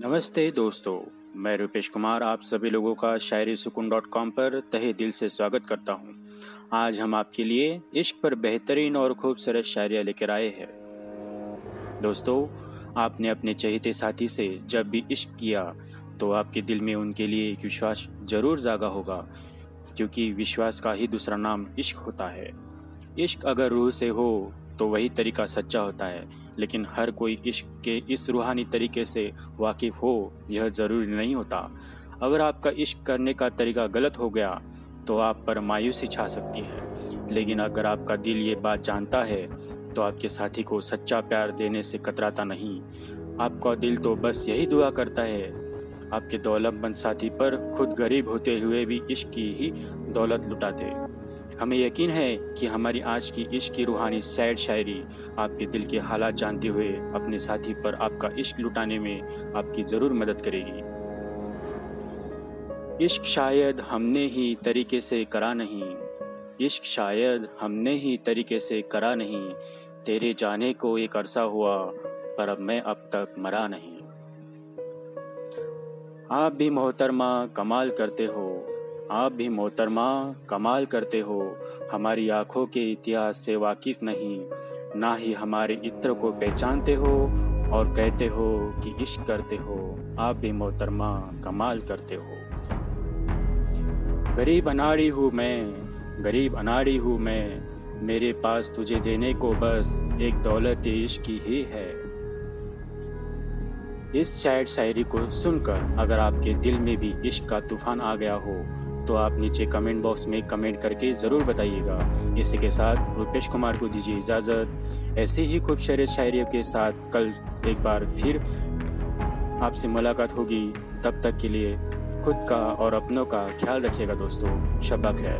नमस्ते दोस्तों, मैं रूपेश कुमार आप सभी लोगों का शायरी सुकून डॉट कॉम पर तहे दिल से स्वागत करता हूँ। आज हम आपके लिए इश्क पर बेहतरीन और खूबसूरत शायरियाँ लेकर आए हैं दोस्तों, आपने अपने चहेते साथी से जब भी इश्क किया तो आपके दिल में उनके लिए एक विश्वास ज़रूर जागा होगा, क्योंकि विश्वास का ही दूसरा नाम इश्क होता है इश्क अगर रूह से हो तो वही तरीका सच्चा होता है। लेकिन हर कोई इश्क के इस रूहानी तरीके से वाकिफ हो, यह ज़रूरी नहीं होता। अगर आपका इश्क करने का तरीका गलत हो गया तो आप पर मायूसी छा सकती है। लेकिन अगर आपका दिल ये बात जानता है तो आपके साथी को सच्चा प्यार देने से कतराता नहीं। आपका दिल तो बस यही दुआ करता है। आपके दौलतमंद साथी पर खुद गरीब होते हुए भी इश्क की ही दौलत लुटाते। हमें यकीन है कि हमारी आज की इश्क की रूहानी सैड शायरी आपके दिल के हालात जानते हुए अपने साथी पर आपका इश्क लुटाने में आपकी ज़रूर मदद करेगी। इश्क शायद हमने ही तरीके से करा नहीं। इश्क शायद हमने ही तरीके से करा नहीं। तेरे जाने को एक अरसा हुआ, पर अब मैं अब तक मरा नहीं। आप भी मोहतरमा कमाल करते हो आप भी मोहतरमा कमाल करते हो। हमारी आँखों के इतिहास से वाकिफ नहीं। ना ही हमारे इत्र को पहचानते हो और कहते हो कि इश्क करते हो। आप भी मोहतरमा कमाल करते हो। गरीब अनाड़ी हूँ मैं, गरीब अनाड़ी हूँ मैं। मेरे पास तुझे देने को बस एक दौलत इश्क की ही है। इस शायद शायरी को सुनकर अगर आपके दिल में भी इश्क का तूफ़ान आ गया हो तो आप नीचे कमेंट बॉक्स में कमेंट करके ज़रूर बताइएगा। इसी के साथ रुपेश कुमार को दीजिए इजाज़त। ऐसे ही खूब खूबसूरत शायरियों के साथ कल एक बार फिर आपसे मुलाकात होगी। तब तक के लिए खुद का और अपनों का ख्याल रखिएगा दोस्तों। शबक है